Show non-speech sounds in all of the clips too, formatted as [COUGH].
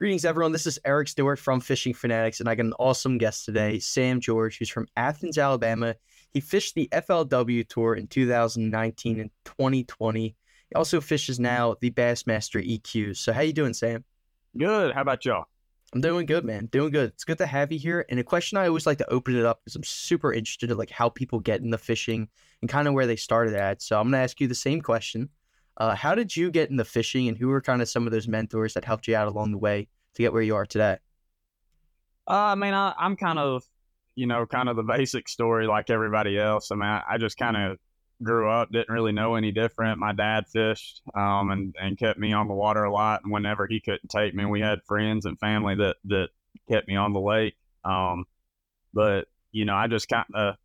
Greetings, everyone. This is Eric Stewart from Fishing Fanatics, and I got an awesome guest today, Sam George, who's from Athens, Alabama. He fished the FLW Tour in 2019 and 2020. He also fishes now the Bassmaster EQ. So, how you doing, Sam? Good. How about y'all? I'm doing good, man. Doing good. It's good to have you here. And a question I always like to open it up because I'm super interested in like how people get into fishing and kind of where they started at. So I'm gonna ask you the same question. Uh, how did you get into fishing, and who were kind of some of those mentors that helped you out along the way to get where you are today? Uh, I mean, I, I'm kind of, you know, kind of the basic story like everybody else. I mean, I, I just kind of grew up, didn't really know any different. My dad fished um, and, and kept me on the water a lot. And whenever he couldn't take me, we had friends and family that, that kept me on the lake. Um, but, you know, I just kind of,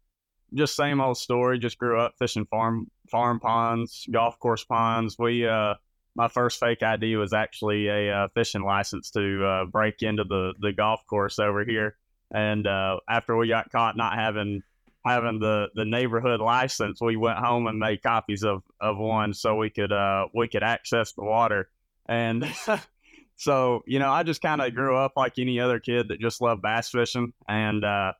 just same old story. Just grew up fishing farm farm ponds, golf course ponds. We uh, my first fake ID was actually a uh, fishing license to uh, break into the the golf course over here. And uh, after we got caught not having having the, the neighborhood license, we went home and made copies of, of one so we could uh, we could access the water. And [LAUGHS] so you know, I just kind of grew up like any other kid that just loved bass fishing. And uh,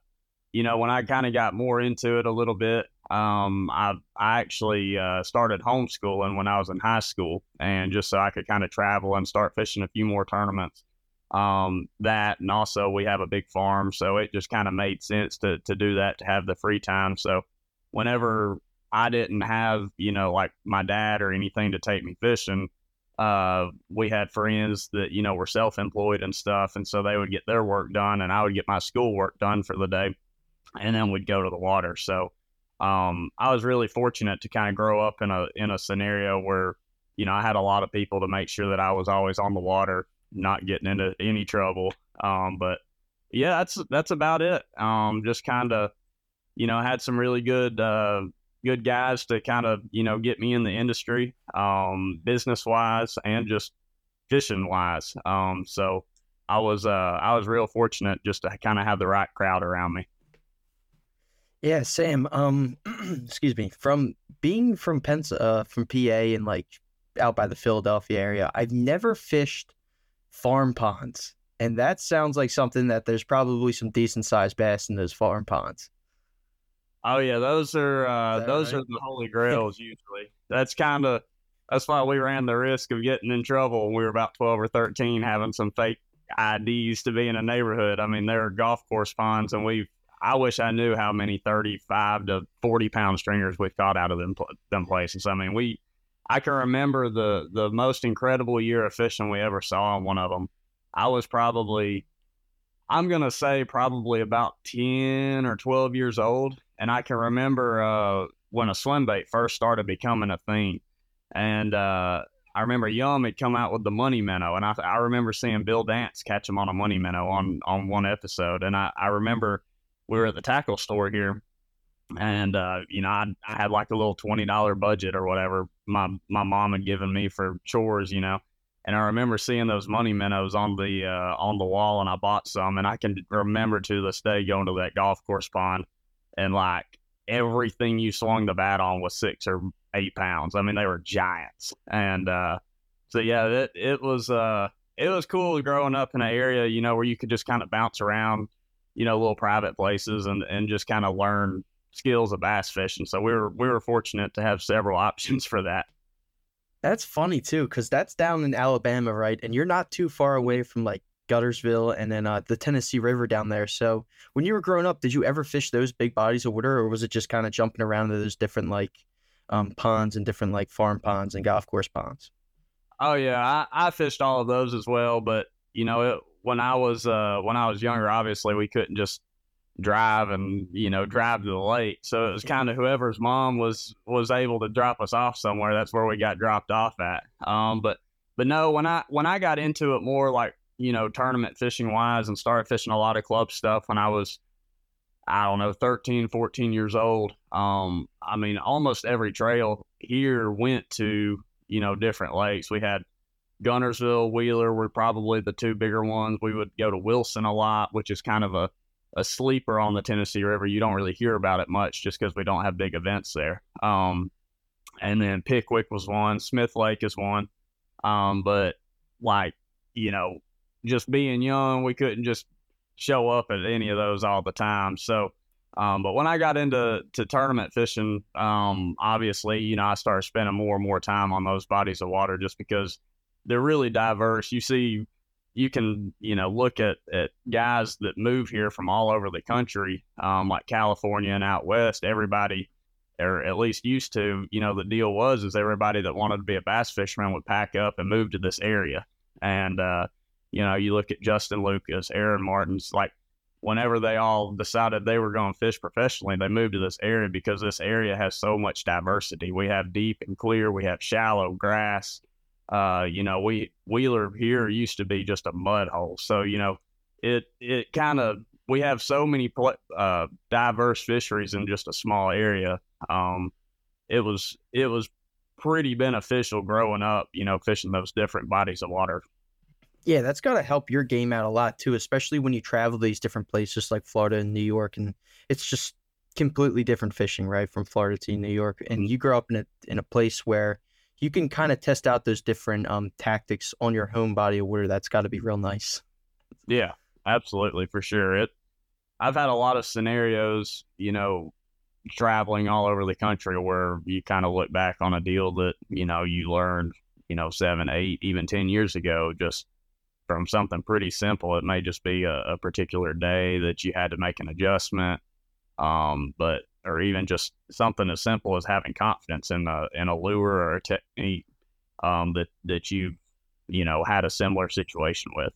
you know, when I kind of got more into it a little bit, um, I I actually uh, started homeschooling when I was in high school, and just so I could kind of travel and start fishing a few more tournaments. Um, that and also we have a big farm, so it just kind of made sense to to do that to have the free time. So whenever I didn't have you know like my dad or anything to take me fishing, uh, we had friends that you know were self employed and stuff, and so they would get their work done, and I would get my school work done for the day and then we'd go to the water. So um, I was really fortunate to kind of grow up in a in a scenario where you know I had a lot of people to make sure that I was always on the water, not getting into any trouble. Um, but yeah, that's that's about it. Um, just kind of you know had some really good uh, good guys to kind of you know get me in the industry, um, business wise and just fishing wise. Um, so I was uh, I was real fortunate just to kind of have the right crowd around me. Yeah, Sam. Um, [CLEARS THROAT] excuse me. From being from Pens, uh, from PA and like out by the Philadelphia area, I've never fished farm ponds, and that sounds like something that there's probably some decent sized bass in those farm ponds. Oh yeah, those are uh, those right? are the holy grails usually. That's kind of that's why we ran the risk of getting in trouble when we were about twelve or thirteen, having some fake IDs to be in a neighborhood. I mean, there are golf course ponds, and we've I wish I knew how many 35 to 40 pound stringers we've caught out of them, them places. I mean, we, I can remember the, the most incredible year of fishing we ever saw on one of them. I was probably, I'm going to say probably about 10 or 12 years old. And I can remember uh, when a swim bait first started becoming a thing. And uh, I remember Yum had come out with the money minnow. And I, I remember seeing Bill Dance catch him on a money minnow on, on one episode. And I, I remember we were at the tackle store here, and uh, you know, I, I had like a little twenty dollar budget or whatever my my mom had given me for chores, you know. And I remember seeing those money minnows on the uh, on the wall, and I bought some. And I can remember to this day going to that golf course pond, and like everything you swung the bat on was six or eight pounds. I mean, they were giants. And uh, so yeah, it it was uh, it was cool growing up in an area, you know, where you could just kind of bounce around you know, little private places and, and just kind of learn skills of bass fishing. So we were we were fortunate to have several [LAUGHS] options for that. That's funny too, because that's down in Alabama, right? And you're not too far away from like Guntersville and then uh, the Tennessee River down there. So when you were growing up, did you ever fish those big bodies of water, or was it just kind of jumping around to those different like um, ponds and different like farm ponds and golf course ponds? Oh yeah, I, I fished all of those as well, but you know it when I was uh, when I was younger, obviously we couldn't just drive and you know drive to the lake. So it was kind of whoever's mom was was able to drop us off somewhere. That's where we got dropped off at. Um, but but no, when I when I got into it more like you know tournament fishing wise and started fishing a lot of club stuff when I was I don't know 13, 14 years old. Um, I mean almost every trail here went to you know different lakes. We had Guntersville, Wheeler were probably the two bigger ones. We would go to Wilson a lot, which is kind of a, a sleeper on the Tennessee River. You don't really hear about it much just because we don't have big events there. Um, and then Pickwick was one, Smith Lake is one. Um, but like, you know, just being young, we couldn't just show up at any of those all the time. So, um, but when I got into to tournament fishing, um, obviously, you know, I started spending more and more time on those bodies of water just because they're really diverse. You see, you can, you know, look at, at guys that move here from all over the country, um, like California and out west. Everybody, or at least used to, you know, the deal was is everybody that wanted to be a bass fisherman would pack up and move to this area. And uh, you know, you look at Justin Lucas, Aaron Martens, like whenever they all decided they were going to fish professionally, they moved to this area because this area has so much diversity. We have deep and clear, we have shallow grass. Uh, you know, we Wheeler here used to be just a mud hole. So, you know, it it kind of we have so many uh, diverse fisheries in just a small area. Um, it was it was pretty beneficial growing up, you know, fishing those different bodies of water. Yeah, that's got to help your game out a lot too, especially when you travel these different places like Florida and New York, and it's just completely different fishing, right, from Florida to New York. And mm-hmm. you grow up in a in a place where you can kind of test out those different um, tactics on your home body of water. That's got to be real nice. Yeah, absolutely for sure. It. I've had a lot of scenarios, you know, traveling all over the country where you kind of look back on a deal that you know you learned, you know, seven, eight, even ten years ago, just from something pretty simple. It may just be a, a particular day that you had to make an adjustment, um, but or even just something as simple as having confidence in a in a lure or a technique um, that that you you know had a similar situation with.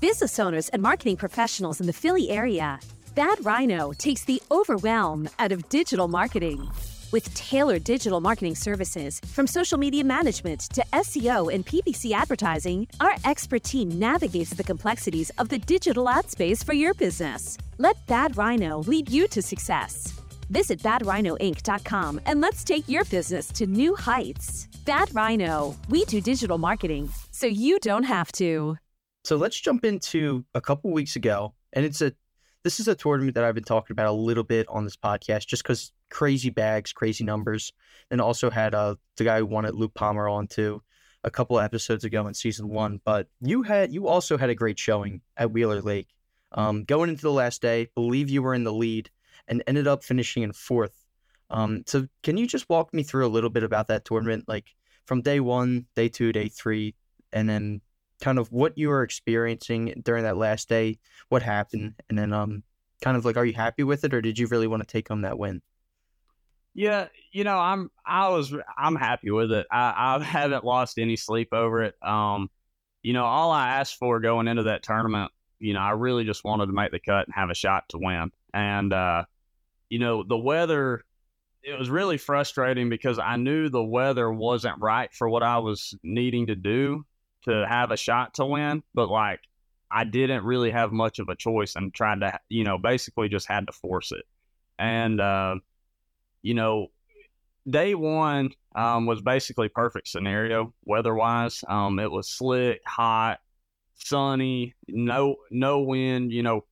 Business owners and marketing professionals in the Philly area, Bad Rhino takes the overwhelm out of digital marketing. With tailored digital marketing services, from social media management to SEO and PPC advertising, our expert team navigates the complexities of the digital ad space for your business. Let Bad Rhino lead you to success. Visit badrhinoinc.com and let's take your business to new heights. Bad Rhino, we do digital marketing so you don't have to. So let's jump into a couple weeks ago, and it's a this is a tournament that I've been talking about a little bit on this podcast just because crazy bags, crazy numbers. And also had uh, the guy who won it, Luke Palmer, on too a couple episodes ago in season one. But you had you also had a great showing at Wheeler Lake. Um, going into the last day, believe you were in the lead and ended up finishing in fourth. Um, so can you just walk me through a little bit about that tournament, like from day one, day two, day three, and then kind of what you were experiencing during that last day, what happened, and then um, kind of like, are you happy with it, or did you really want to take home that win? Yeah, you know, I'm I was I'm happy with it. I, I [LAUGHS] haven't lost any sleep over it. Um, you know, all I asked for going into that tournament, you know, I really just wanted to make the cut and have a shot to win. And uh, you know, the weather it was really frustrating because I knew the weather wasn't right for what I was needing to do to have a shot to win, but like I didn't really have much of a choice and tried to, you know, basically just had to force it. And, uh, you know, day one um, was basically perfect scenario weather wise. Um, it was slick, hot, sunny, no no wind. You know,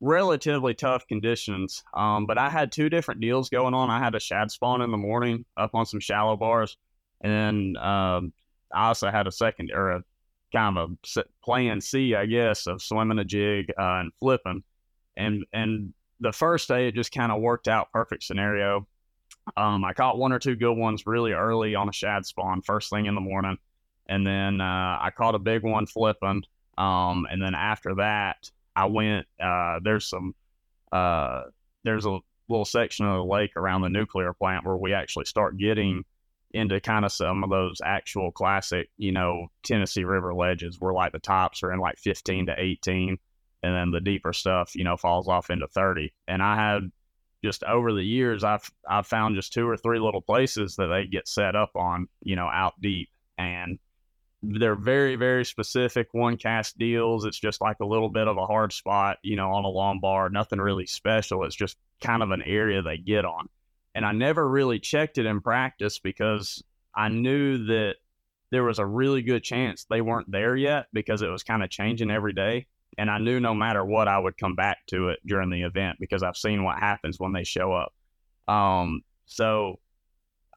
relatively tough conditions. Um, but I had two different deals going on. I had a shad spawn in the morning up on some shallow bars, and then um, I also had a second or a kind of a plan C, I guess, of swimming a jig uh, and flipping. And and the first day it just kind of worked out perfect scenario. Um, I caught one or two good ones really early on a shad spawn first thing in the morning, and then uh, I caught a big one flipping. Um, and then after that, I went. Uh, there's some. Uh, there's a little section of the lake around the nuclear plant where we actually start getting into kind of some of those actual classic, you know, Tennessee River ledges where like the tops are in like 15 to 18 and then the deeper stuff, you know, falls off into 30. And I had just over the years, I've, I've found just two or three little places that they get set up on, you know, out deep. And they're very, very specific one cast deals. It's just like a little bit of a hard spot, you know, on a long bar, nothing really special. It's just kind of an area they get on. And I never really checked it in practice because I knew that there was a really good chance they weren't there yet because it was kind of changing every day. And I knew no matter what, I would come back to it during the event because I've seen what happens when they show up. Um, so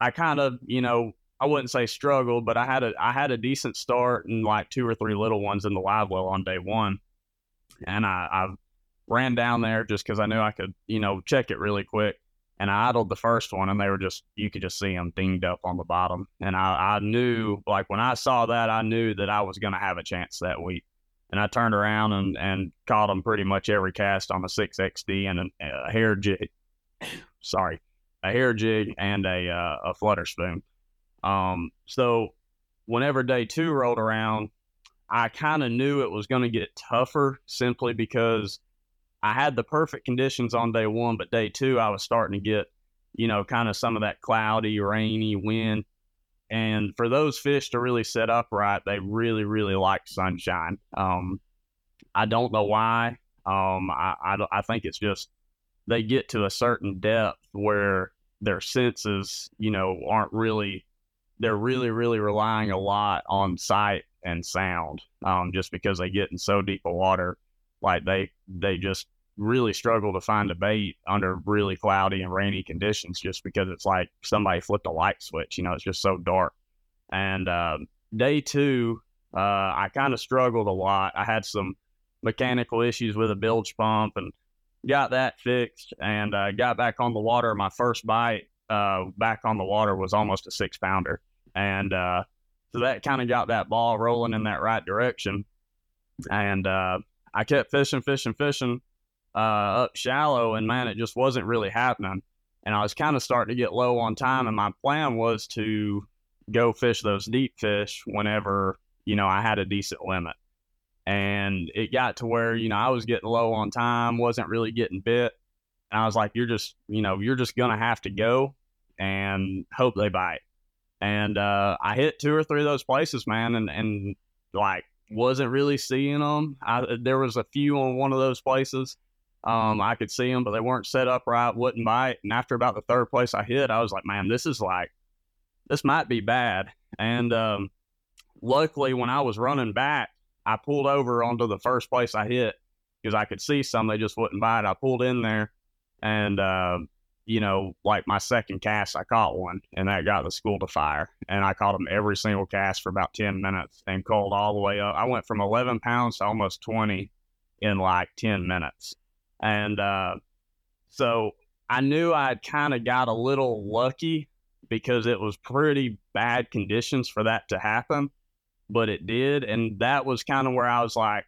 I kind of, you know, I wouldn't say struggled, but I had a I had a decent start and like two or three little ones in the live well on day one, and I, I ran down there just because I knew I could you know check it really quick, and I idled the first one, and they were just you could just see them dinged up on the bottom, and I I knew like when I saw that I knew that I was gonna have a chance that week, and I turned around and and caught them pretty much every cast on a six XD and a, a hair jig, sorry, a hair jig and a uh, a flutter spoon. Um, so whenever day two rolled around, I kind of knew it was going to get tougher simply because I had the perfect conditions on day one, but day two, I was starting to get, you know, kind of some of that cloudy, rainy wind. And for those fish to really set up right, they really, really like sunshine. Um, I don't know why. Um, I, I, I think it's just they get to a certain depth where their senses, you know, aren't really they're really, really relying a lot on sight and sound, um, just because they get in so deep of water. Like they, they just really struggle to find a bait under really cloudy and rainy conditions, just because it's like somebody flipped a light switch. You know, it's just so dark. And uh, day two, uh, I kind of struggled a lot. I had some mechanical issues with a bilge pump and got that fixed and uh, got back on the water. My first bite uh, back on the water was almost a six pounder. And uh, so that kind of got that ball rolling in that right direction. And uh, I kept fishing, fishing, fishing uh, up shallow, and man, it just wasn't really happening. And I was kind of starting to get low on time, and my plan was to go fish those deep fish whenever you know I had a decent limit. And it got to where you know I was getting low on time, wasn't really getting bit, and I was like, "You're just, you know, you're just gonna have to go and hope they bite." and uh, I hit two or three of those places, man, and and like wasn't really seeing them. I, there was a few on one of those places. Um, I could see them, but they weren't set up right, wouldn't bite. And after about the third place I hit, I was like, man, this is like, this might be bad. And um, luckily, when I was running back, I pulled over onto the first place I hit because I could see some, they just wouldn't bite. I pulled in there and uh, you know, like my second cast, I caught one and that got the school to fire. And I caught them every single cast for about 10 minutes and called all the way up. I went from 11 pounds to almost 20 in like 10 minutes. And uh, so I knew I'd kind of got a little lucky because it was pretty bad conditions for that to happen, but it did. And that was kind of where I was like,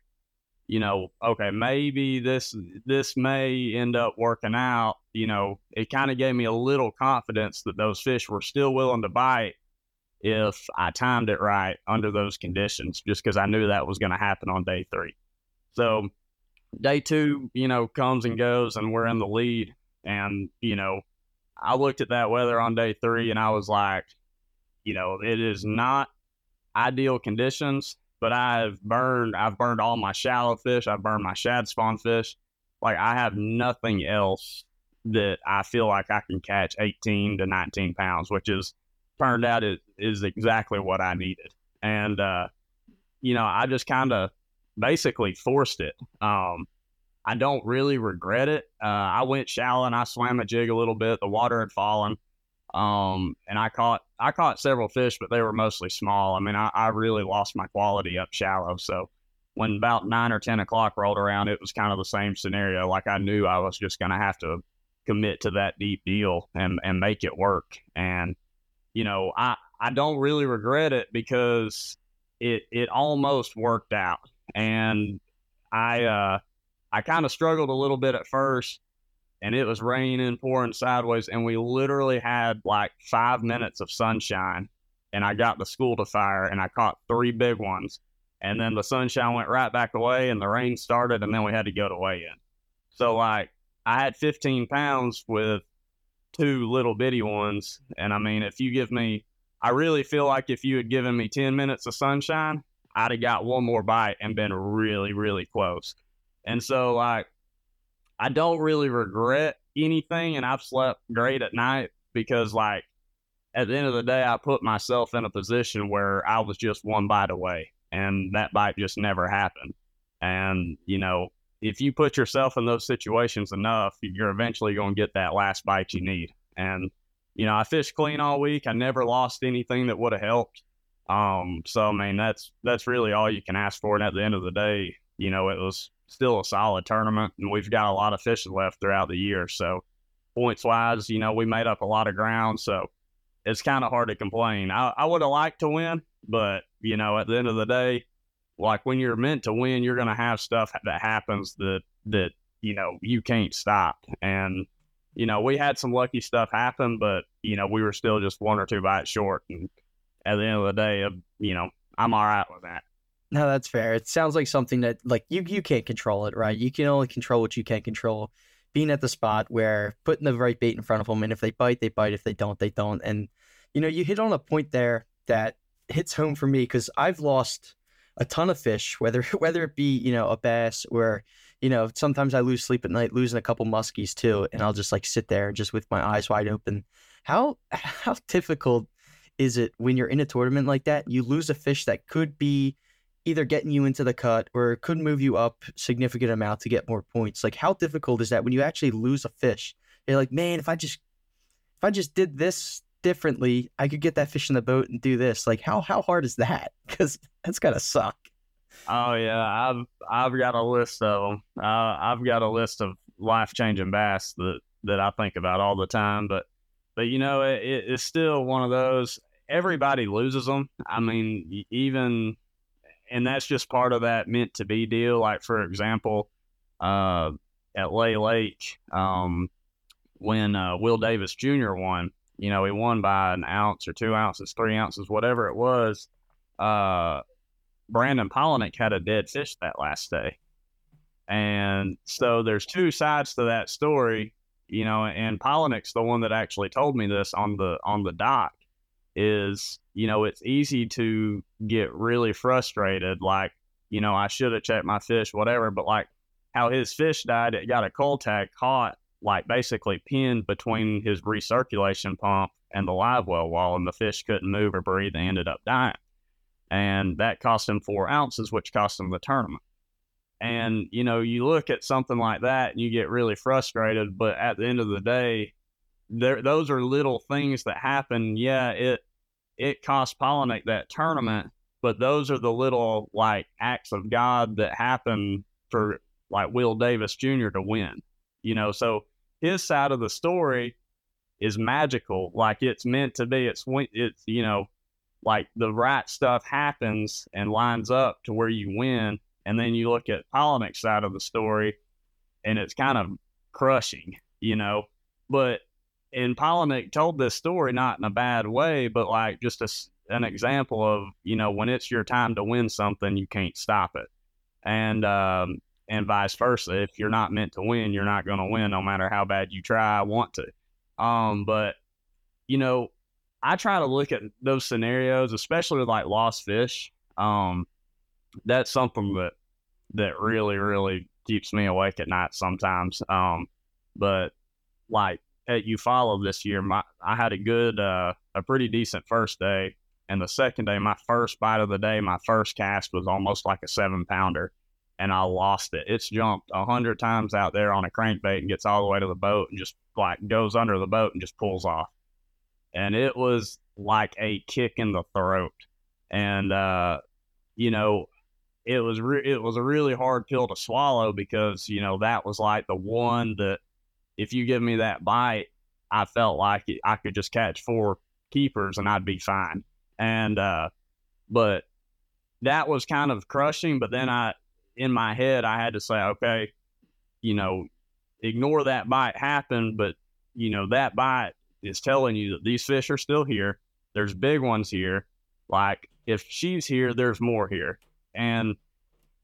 you know, okay, maybe this this may end up working out. You know, it kind of gave me a little confidence that those fish were still willing to bite if I timed it right under those conditions, just because I knew that was going to happen on day three. So day two, you know, comes and goes, and we're in the lead. And you know, I looked at that weather on day three, and I was like, you know, it is not ideal conditions but I've burned I've burned all my shallow fish. I've burned my shad spawn fish. Like I have nothing else that I feel like I can catch 18 to 19 pounds, which is turned out it is exactly what I needed. And uh, you know, I just kind of basically forced it. Um, I don't really regret it. Uh, I went shallow and I swam a jig a little bit. The water had fallen. Um, and I caught I caught several fish, but they were mostly small. I mean, I, I really lost my quality up shallow. So when about nine or ten o'clock rolled around, it was kind of the same scenario. Like I knew I was just gonna have to commit to that deep deal and and make it work. And you know, I I don't really regret it because it it almost worked out. And I uh I kind of struggled a little bit at first and it was raining, pouring sideways, and we literally had like five minutes of sunshine. And I got the school to fire, and I caught three big ones. And then the sunshine went right back away, and the rain started, and then we had to go to weigh in. So like I had 15 pounds with two little bitty ones, and I mean, if you give me, I really feel like if you had given me 10 minutes of sunshine, I'd have got one more bite and been really, really close. And so like I don't really regret anything, and I've slept great at night because, like, at the end of the day, I put myself in a position where I was just one bite away, and that bite just never happened. And, you know, if you put yourself in those situations enough, you're eventually going to get that last bite you need. And, you know, I fished clean all week. I never lost anything that would have helped. Um, so I mean, that's that's really all you can ask for. And at the end of the day, you know, it was still a solid tournament, and we've got a lot of fishing left throughout the year. So points wise, you know, we made up a lot of ground. So it's kind of hard to complain. I, I would have liked to win, but you know, at the end of the day, like when you're meant to win, you're going to have stuff that happens that that you know you can't stop. And you know, we had some lucky stuff happen, but you know, we were still just one or two bites short. And at the end of the day, mm-hmm. you know, I'm all right with that. No, that's fair. It sounds like something that like you you can't control it, right? Mm-hmm. You can only control what you can control. Being at the spot where putting the right bait in front of them, and if they bite, they bite. If they don't, they don't. And you know, you hit on a point there that hits home for me because I've lost a ton of fish, whether [LAUGHS] whether it be you know a bass or you know sometimes I lose sleep at night, losing a couple muskies too, and I'll just like sit there just with my eyes wide open. How [LAUGHS] how difficult is it when you're in a tournament like that? You lose a fish that could be either getting you into the cut or could move you up significant amount to get more points. Like how difficult is that when you actually lose a fish? You're like, man, if I just if I just did this differently, I could get that fish in the boat and do this. Like how how hard is that? [LAUGHS] Because that's gotta suck. Oh yeah, I've I've got a list of them. Uh, I've got a list of life changing bass that that I think about all the time. But but you know, it, it's still one of those. Everybody loses them. I mean, even and that's just part of that meant to be deal. Like for example, uh, at Lay Lake, um, when uh, Will Davis Jr. won, you know, he won by an ounce or two ounces, three ounces, whatever it was. Uh, Brandon Palaniuk had a dead fish that last day. And so there's two sides to that story, you know, and Palaniuk's the one that actually told me this on the on the dock is, you know, it's easy to get really frustrated like, you know, I should have checked my fish, whatever, but like how his fish died, it got a cull tag caught like basically pinned between his recirculation pump and the live well wall, and the fish couldn't move or breathe and ended up dying. And that cost him four ounces, which cost him the tournament. And, you know, you look at something like that and you get really frustrated, but at the end of the day, there those are little things that happen. Yeah, it it cost Palaniuk mm-hmm. that tournament, mm-hmm. but those are the little like acts of God that happen for like Will Davis Jr. to win. You know, so his side of the story is magical. Like it's meant to be. It's it's you know, like the right stuff happens and lines up to where you win. And then you look at Palaniuk's side of the story, and it's kind of crushing, you know. But and Palaniuk told this story not in a bad way, but like just a, an example of you know when it's your time to win something, you can't stop it. And um, and vice versa. If you're not meant to win, you're not going to win, no matter how bad you try, want to. Um, but you know, I try to look at those scenarios, especially with like lost fish. Um, that's something that that really, really keeps me awake at night sometimes. Um, but like at Eufaula this year, my I had a good, uh, a pretty decent first day, and the second day, my first bite of the day, my first cast was almost like a seven pounder and I lost it. It's jumped a hundred times out there on a crankbait and gets all the way to the boat and just like goes under the boat and just pulls off. And it was like a kick in the throat. And uh, you know, it was re- it was a really hard pill to swallow because you know that was like the one that if you give me that bite, I felt like I could just catch four keepers and I'd be fine. And uh, but that was kind of crushing. But then I in my head, I had to say, okay, you know, ignore that bite happened, but you know that bite is telling you that these fish are still here. There's big ones here. Like if she's here, there's more here, and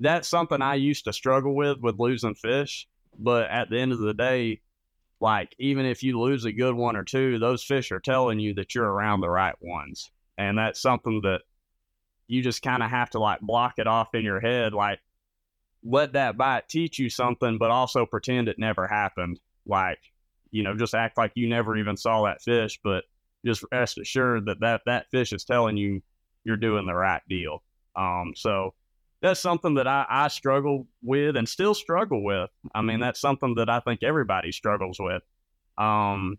that's something I used to struggle with with losing fish. But at the end of the day, like even if you lose a good one or two, those fish are telling you that you're around the right ones, and that's something that you just kind of have to like block it off in your head. Like let that bite teach you something, but also pretend it never happened. Like, you know, just act like you never even saw that fish, but just rest assured that that, that fish is telling you you're doing the right deal. Um, so that's something that I, I struggle with and still struggle with. I mean, that's something that I think everybody struggles with. Um,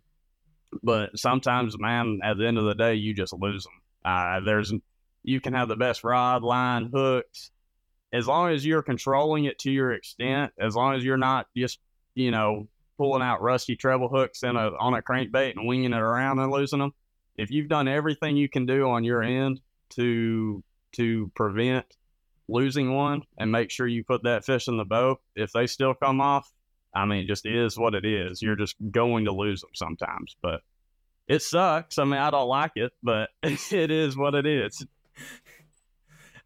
But sometimes, man, at the end of the day, you just lose them. Uh, there's you can have the best rod, line, hooks, as long as you're controlling it to your extent. As long as you're not just you know pulling out rusty treble hooks in a on a crankbait and winging it around and losing them. If you've done everything you can do on your end to to prevent losing one and make sure you put that fish in the boat, if they still come off, I mean, it just is what it is. You're just going to lose them sometimes, but it sucks. I mean, I don't like it, but [LAUGHS] it is what it is.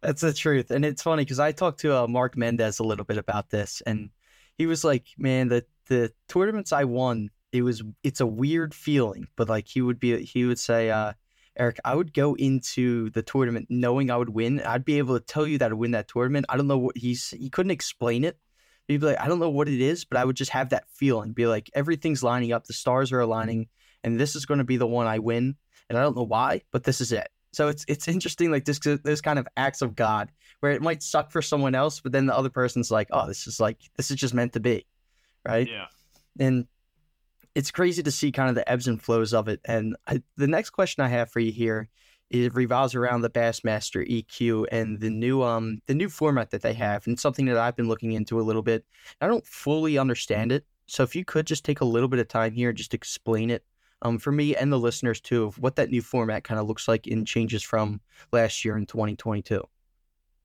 That's the truth, and it's funny because I talked to uh, Mark Menendez a little bit about this, and he was like, "Man, the the tournaments I won, it was it's a weird feeling, but like he would be he would say, uh, Eric, I would go into the tournament knowing I would win. I'd be able to tell you that I win that tournament. I don't know what he's he couldn't explain it. He'd be like, I don't know what it is, but I would just have that feeling. Be like, everything's lining up, the stars are mm-hmm. aligning, and this is going to be the one I win. And I don't know why, but this is it. So it's it's interesting, like this this kind of acts of God, where it might suck for someone else, but then the other person's like, oh, this is like this is just meant to be, right? Yeah. And it's crazy to see kind of the ebbs and flows of it. And I, the next question I have for you here it revolves around the Bassmaster EQ and the new um the new format that they have, and something that I've been looking into a little bit. I don't fully understand it, so if you could just take a little bit of time here, and just explain it um for me and the listeners too of what that new format kind of looks like and changes from last year in 2022.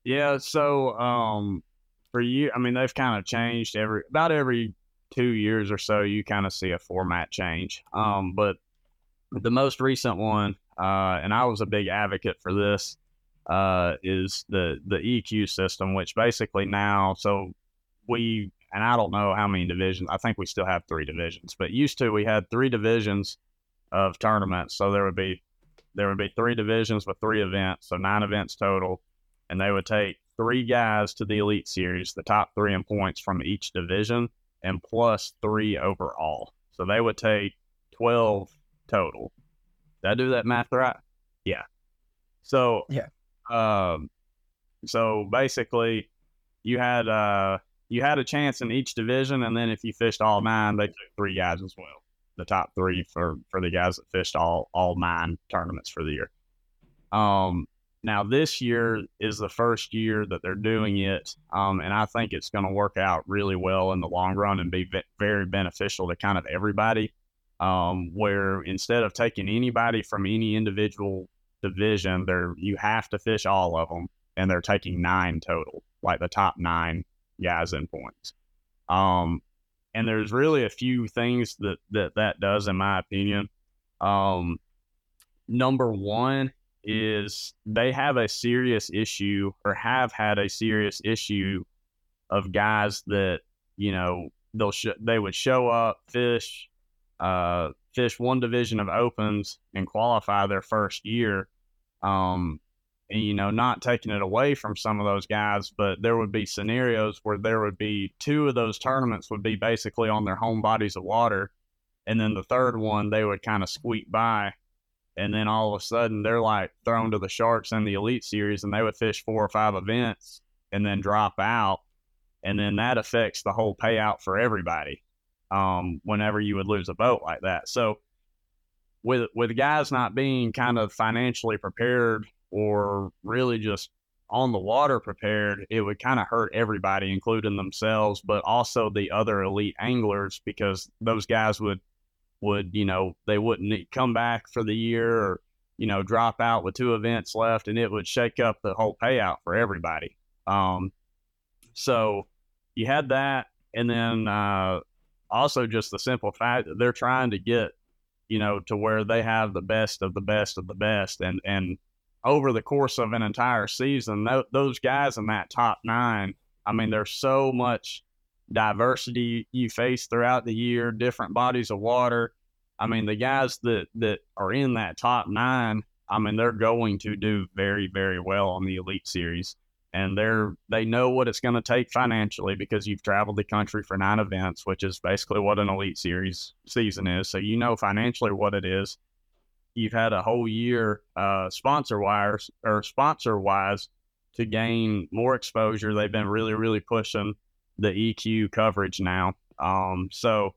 Yeah, so um for you, I mean they've kind of changed every about every two years or so, you kind of see a format change. Um, but the most recent one, uh, and I was a big advocate for this, uh, is the the EQ system, which basically now, so we, and I don't know how many divisions. I think we still have three divisions, but used to we had three divisions of tournaments. So there would be there would be three divisions with three events, so nine events total, and they would take three guys to the elite series, the top three in points from each division, and plus three overall. So they would take 12 total. Did I do that math right? Yeah. So, yeah. Um, so basically, you had uh you had a chance in each division, and then if you fished all nine, they took three guys as well. The top three for for the guys that fished all all nine tournaments for the year. Um, now, this year is the first year that they're doing it, um, and I think it's going to work out really well in the long run and be very beneficial to kind of everybody. Um, where instead of taking anybody from any individual division, there you have to fish all of them, and they're taking nine total, like the top nine guys in points. Um, and there's really a few things that that that does, in my opinion. Um, number one is they have a serious issue or have had a serious issue of guys that you know they'll sh- they would show up fish uh fish one division of opens and qualify their first year um and you know not taking it away from some of those guys but there would be scenarios where there would be two of those tournaments would be basically on their home bodies of water and then the third one they would kind of squeak by and then all of a sudden they're like thrown to the sharks in the elite series and they would fish four or five events and then drop out and then that affects the whole payout for everybody um, whenever you would lose a boat like that. So with with guys not being kind of financially prepared or really just on the water prepared it would kind of hurt everybody including themselves but also the other elite anglers because those guys would would, you know, they wouldn't come back for the year or, you know, drop out with two events left and it would shake up the whole payout for everybody. Um, so you had that. And then uh, also just the simple fact that they're trying to get, you know, to where they have the best of the best of the best. And, and over the course of an entire season, th- those guys in that top nine, I mean, there's so much diversity you face throughout the year, different bodies of water. I mean, the guys that that are in that top nine, I mean, they're going to do very, very well on the Elite Series, and they're they know what it's going to take financially because you've traveled the country for nine events, which is basically what an Elite Series season is. So you know financially what it is. You've had a whole year uh, sponsor wires or sponsor wise to gain more exposure. They've been really, really pushing the EQ coverage now. Um, so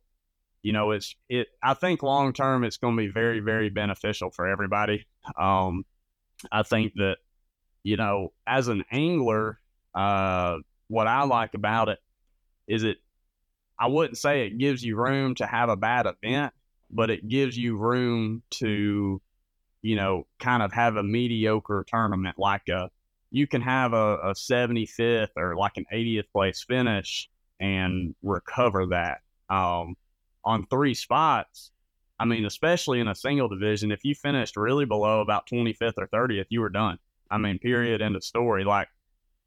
you know, it's it. I think long term, it's going to be very, very beneficial for everybody. Um, I think that you know, as an angler, uh, what I like about it is it. I wouldn't say it gives you room to have a bad event, but it gives you room to, you know, kind of have a mediocre tournament. Like a, you can have a, a 75th or like an 80th place finish and recover that. Um, on three spots, I mean, especially in a single division, if you finished really below about 25th or 30th, you were done. I mean, period, end of story. Like,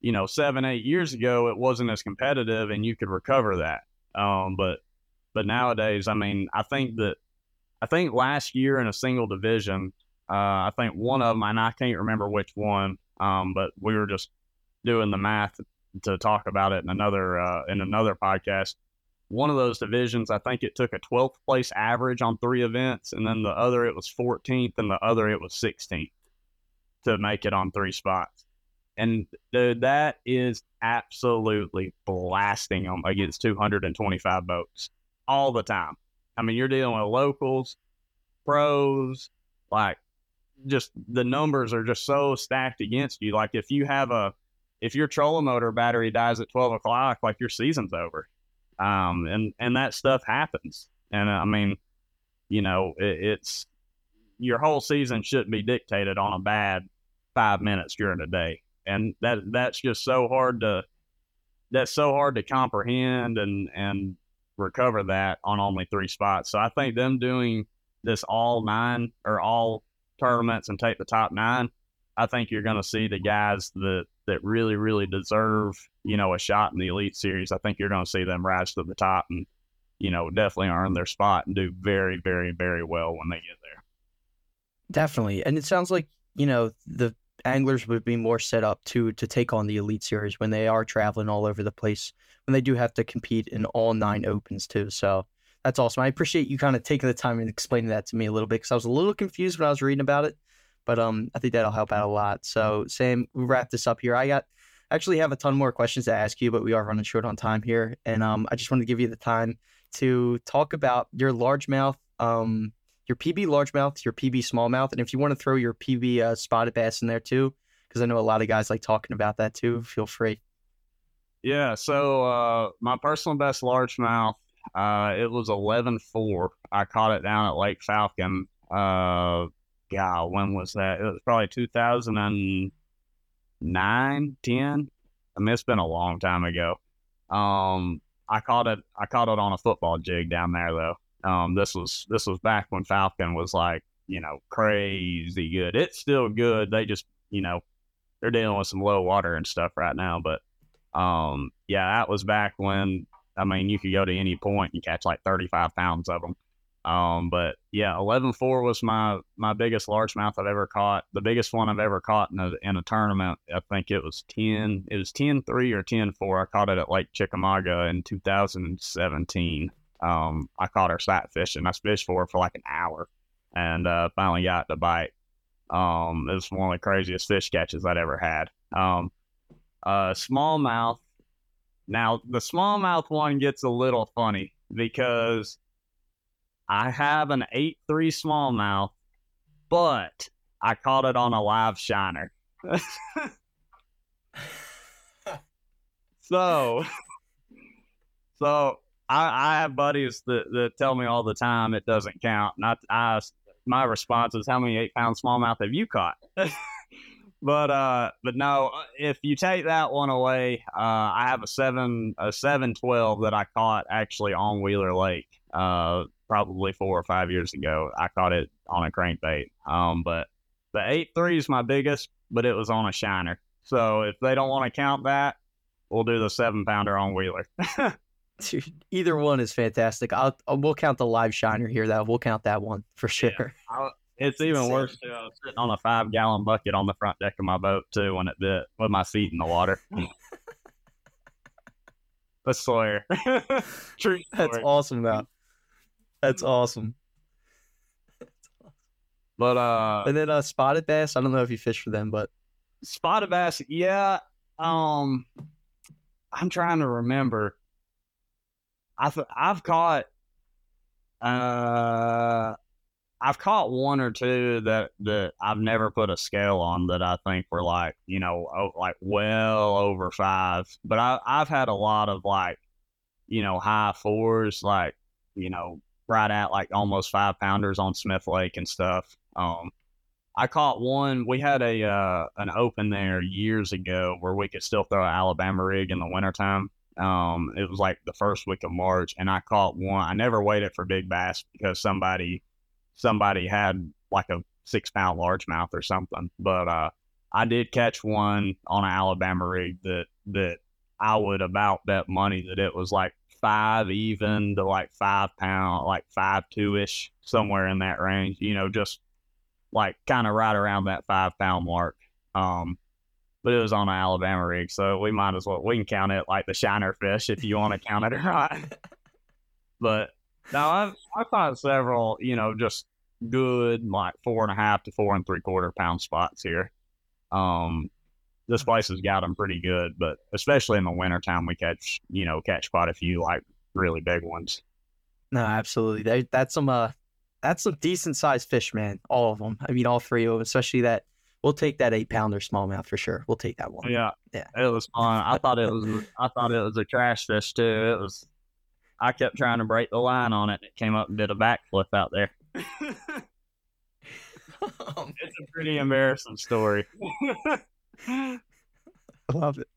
you know, seven, eight years ago, it wasn't as competitive and you could recover that. Um, but, but nowadays, I mean, I think that, I think last year in a single division, uh, I think one of them, and I can't remember which one, um, but we were just doing the math to talk about it in another, uh, in another podcast one of those divisions, I think it took a 12th place average on three events, and then the other it was 14th, and the other it was 16th to make it on three spots. And dude, that is absolutely blasting them against 225 boats all the time. I mean, you're dealing with locals, pros, like just the numbers are just so stacked against you. Like if you have a, if your trolling motor battery dies at 12 o'clock, like your season's over um, and and that stuff happens. And uh, I mean, you know, it, it's your whole season shouldn't be dictated on a bad five minutes during the day, and that that's just so hard to that's so hard to comprehend and and recover that on only three spots. So I think them doing this all nine or all tournaments and take the top nine, I think you're going to see the guys that that really, really deserve, you know, a shot in the Elite Series, I think you're going to see them rise to the top and, you know, definitely earn their spot and do very, very, very well when they get there. Definitely. And it sounds like, you know, the anglers would be more set up to to take on the Elite Series when they are traveling all over the place, when they do have to compete in all nine opens too. So that's awesome. I appreciate you kind of taking the time and explaining that to me a little bit because I was a little confused when I was reading about it but um, I think that'll help out a lot. So, Sam, we wrap this up here. I got actually have a ton more questions to ask you, but we are running short on time here, and um, I just wanted to give you the time to talk about your largemouth, um, your PB largemouth, your PB smallmouth, and if you want to throw your PB uh, spotted bass in there too, because I know a lot of guys like talking about that too. Feel free. Yeah. So uh, my personal best largemouth, uh, it was eleven four. I caught it down at Lake Falcon. Uh, God, when was that? It was probably 2009, 10. I mean, it's been a long time ago. Um, I caught it. I caught it on a football jig down there, though. Um, this was this was back when Falcon was like, you know, crazy good. It's still good. They just, you know, they're dealing with some low water and stuff right now. But, um, yeah, that was back when. I mean, you could go to any point and catch like 35 pounds of them. Um, but yeah, 11-4 was my my biggest largemouth I've ever caught. The biggest one I've ever caught in a in a tournament. I think it was 10. It was 10-3 or 10-4. I caught it at Lake Chickamauga in 2017. Um, I caught her sight fishing. I fished for her for like an hour, and uh, finally got the bite. Um, it was one of the craziest fish catches I'd ever had. Um, uh, smallmouth. Now the smallmouth one gets a little funny because I have an 8 3 smallmouth, but I caught it on a live shiner. so, so I, I have buddies that, that tell me all the time it doesn't count. Not I, my response is, "How many eight pound smallmouth have you caught?" [LAUGHS] but uh, but no, if you take that one away, uh, I have a seven a seven twelve that I caught actually on Wheeler Lake. Uh, probably four or five years ago. I caught it on a crankbait. Um, but the eight three is my biggest, but it was on a shiner. So if they don't want to count that, we'll do the seven pounder on Wheeler. [LAUGHS] Dude, either one is fantastic. I'll, I'll, we'll count the live shiner here. That we'll count that one for sure. Yeah, it's even worse too. I was sitting on a five gallon bucket on the front deck of my boat too when it bit with my feet in the water. [LAUGHS] [LAUGHS] [LAUGHS] That's Sawyer. True. That's awesome though. That's awesome. But uh and then uh spotted bass, I don't know if you fish for them, but spotted bass, yeah. Um I'm trying to remember. I've I've caught Uh, I've caught one or two that that I've never put a scale on that I think were like you know like well over five. But I I've had a lot of like you know high fours like you know right at like almost five pounders on Smith Lake and stuff. Um, I caught one. We had a uh, an open there years ago where we could still throw an Alabama rig in the wintertime. Um, it was like the first week of March, and I caught one. I never waited for big bass because somebody somebody had like a six pound largemouth or something. But uh, I did catch one on an Alabama rig that that I would about bet money that it was like five even to like five pound, like five two ish, somewhere in that range. You know, just like kind of right around that five pound mark. Um, but it was on an Alabama rig, so we might as well we can count it like the shiner fish if you want to count it or not. [LAUGHS] but now I've I found several, you know, just good like four and a half to four and three quarter pound spots here. Um, this place has got them pretty good, but especially in the wintertime, we catch you know catch quite a few like really big ones. No, absolutely. They, that's some uh, that's some decent sized fish, man. All of them. I mean, all three of them. Especially that. We'll take that eight pounder smallmouth for sure. We'll take that one. Yeah, Yeah. It was fun. I thought it was. I thought it was a trash fish too. It was. I kept trying to break the line on it. And It came up and did a backflip out there. [LAUGHS] It's a pretty embarrassing story. I [LAUGHS] love it.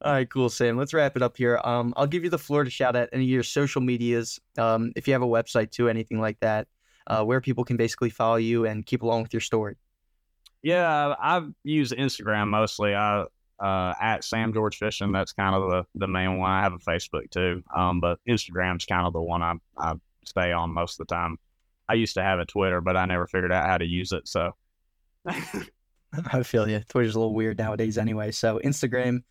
All right, cool, Sam. Let's wrap it up here. Um, I'll give you the floor to shout out any of your social medias. Um, if you have a website too, anything like that, uh, where people can basically follow you and keep along with your story. Yeah, I use Instagram mostly. I uh, at Sam George Fishing. That's kind of the, the main one. I have a Facebook too, um, but Instagram's kind of the one I I stay on most of the time. I used to have a Twitter, but I never figured out how to use it. So [LAUGHS] I feel you. Twitter's a little weird nowadays, anyway. So Instagram,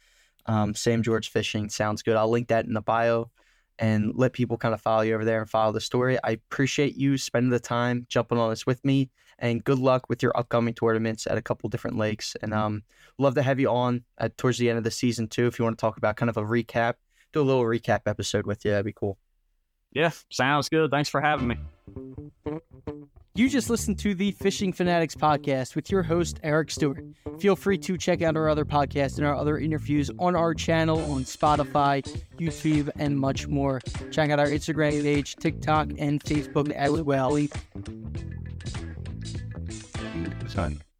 um, Sam George Fishing sounds good. I'll link that in the bio and let people kind of follow you over there and follow the story. I appreciate you spending the time jumping on this with me, and good luck with your upcoming tournaments at a couple different lakes. And um, love to have you on at towards the end of the season too, if you want to talk about kind of a recap. Do a little recap episode with you. That'd be cool. yeah, sounds good. Thanks for having me. You just listened to the Fishing Fanatics podcast with your host, Eric Stewart. Feel free to check out our other podcasts and our other interviews on our channel on Spotify, YouTube, and much more. Check out our Instagram page, TikTok, and Facebook as well.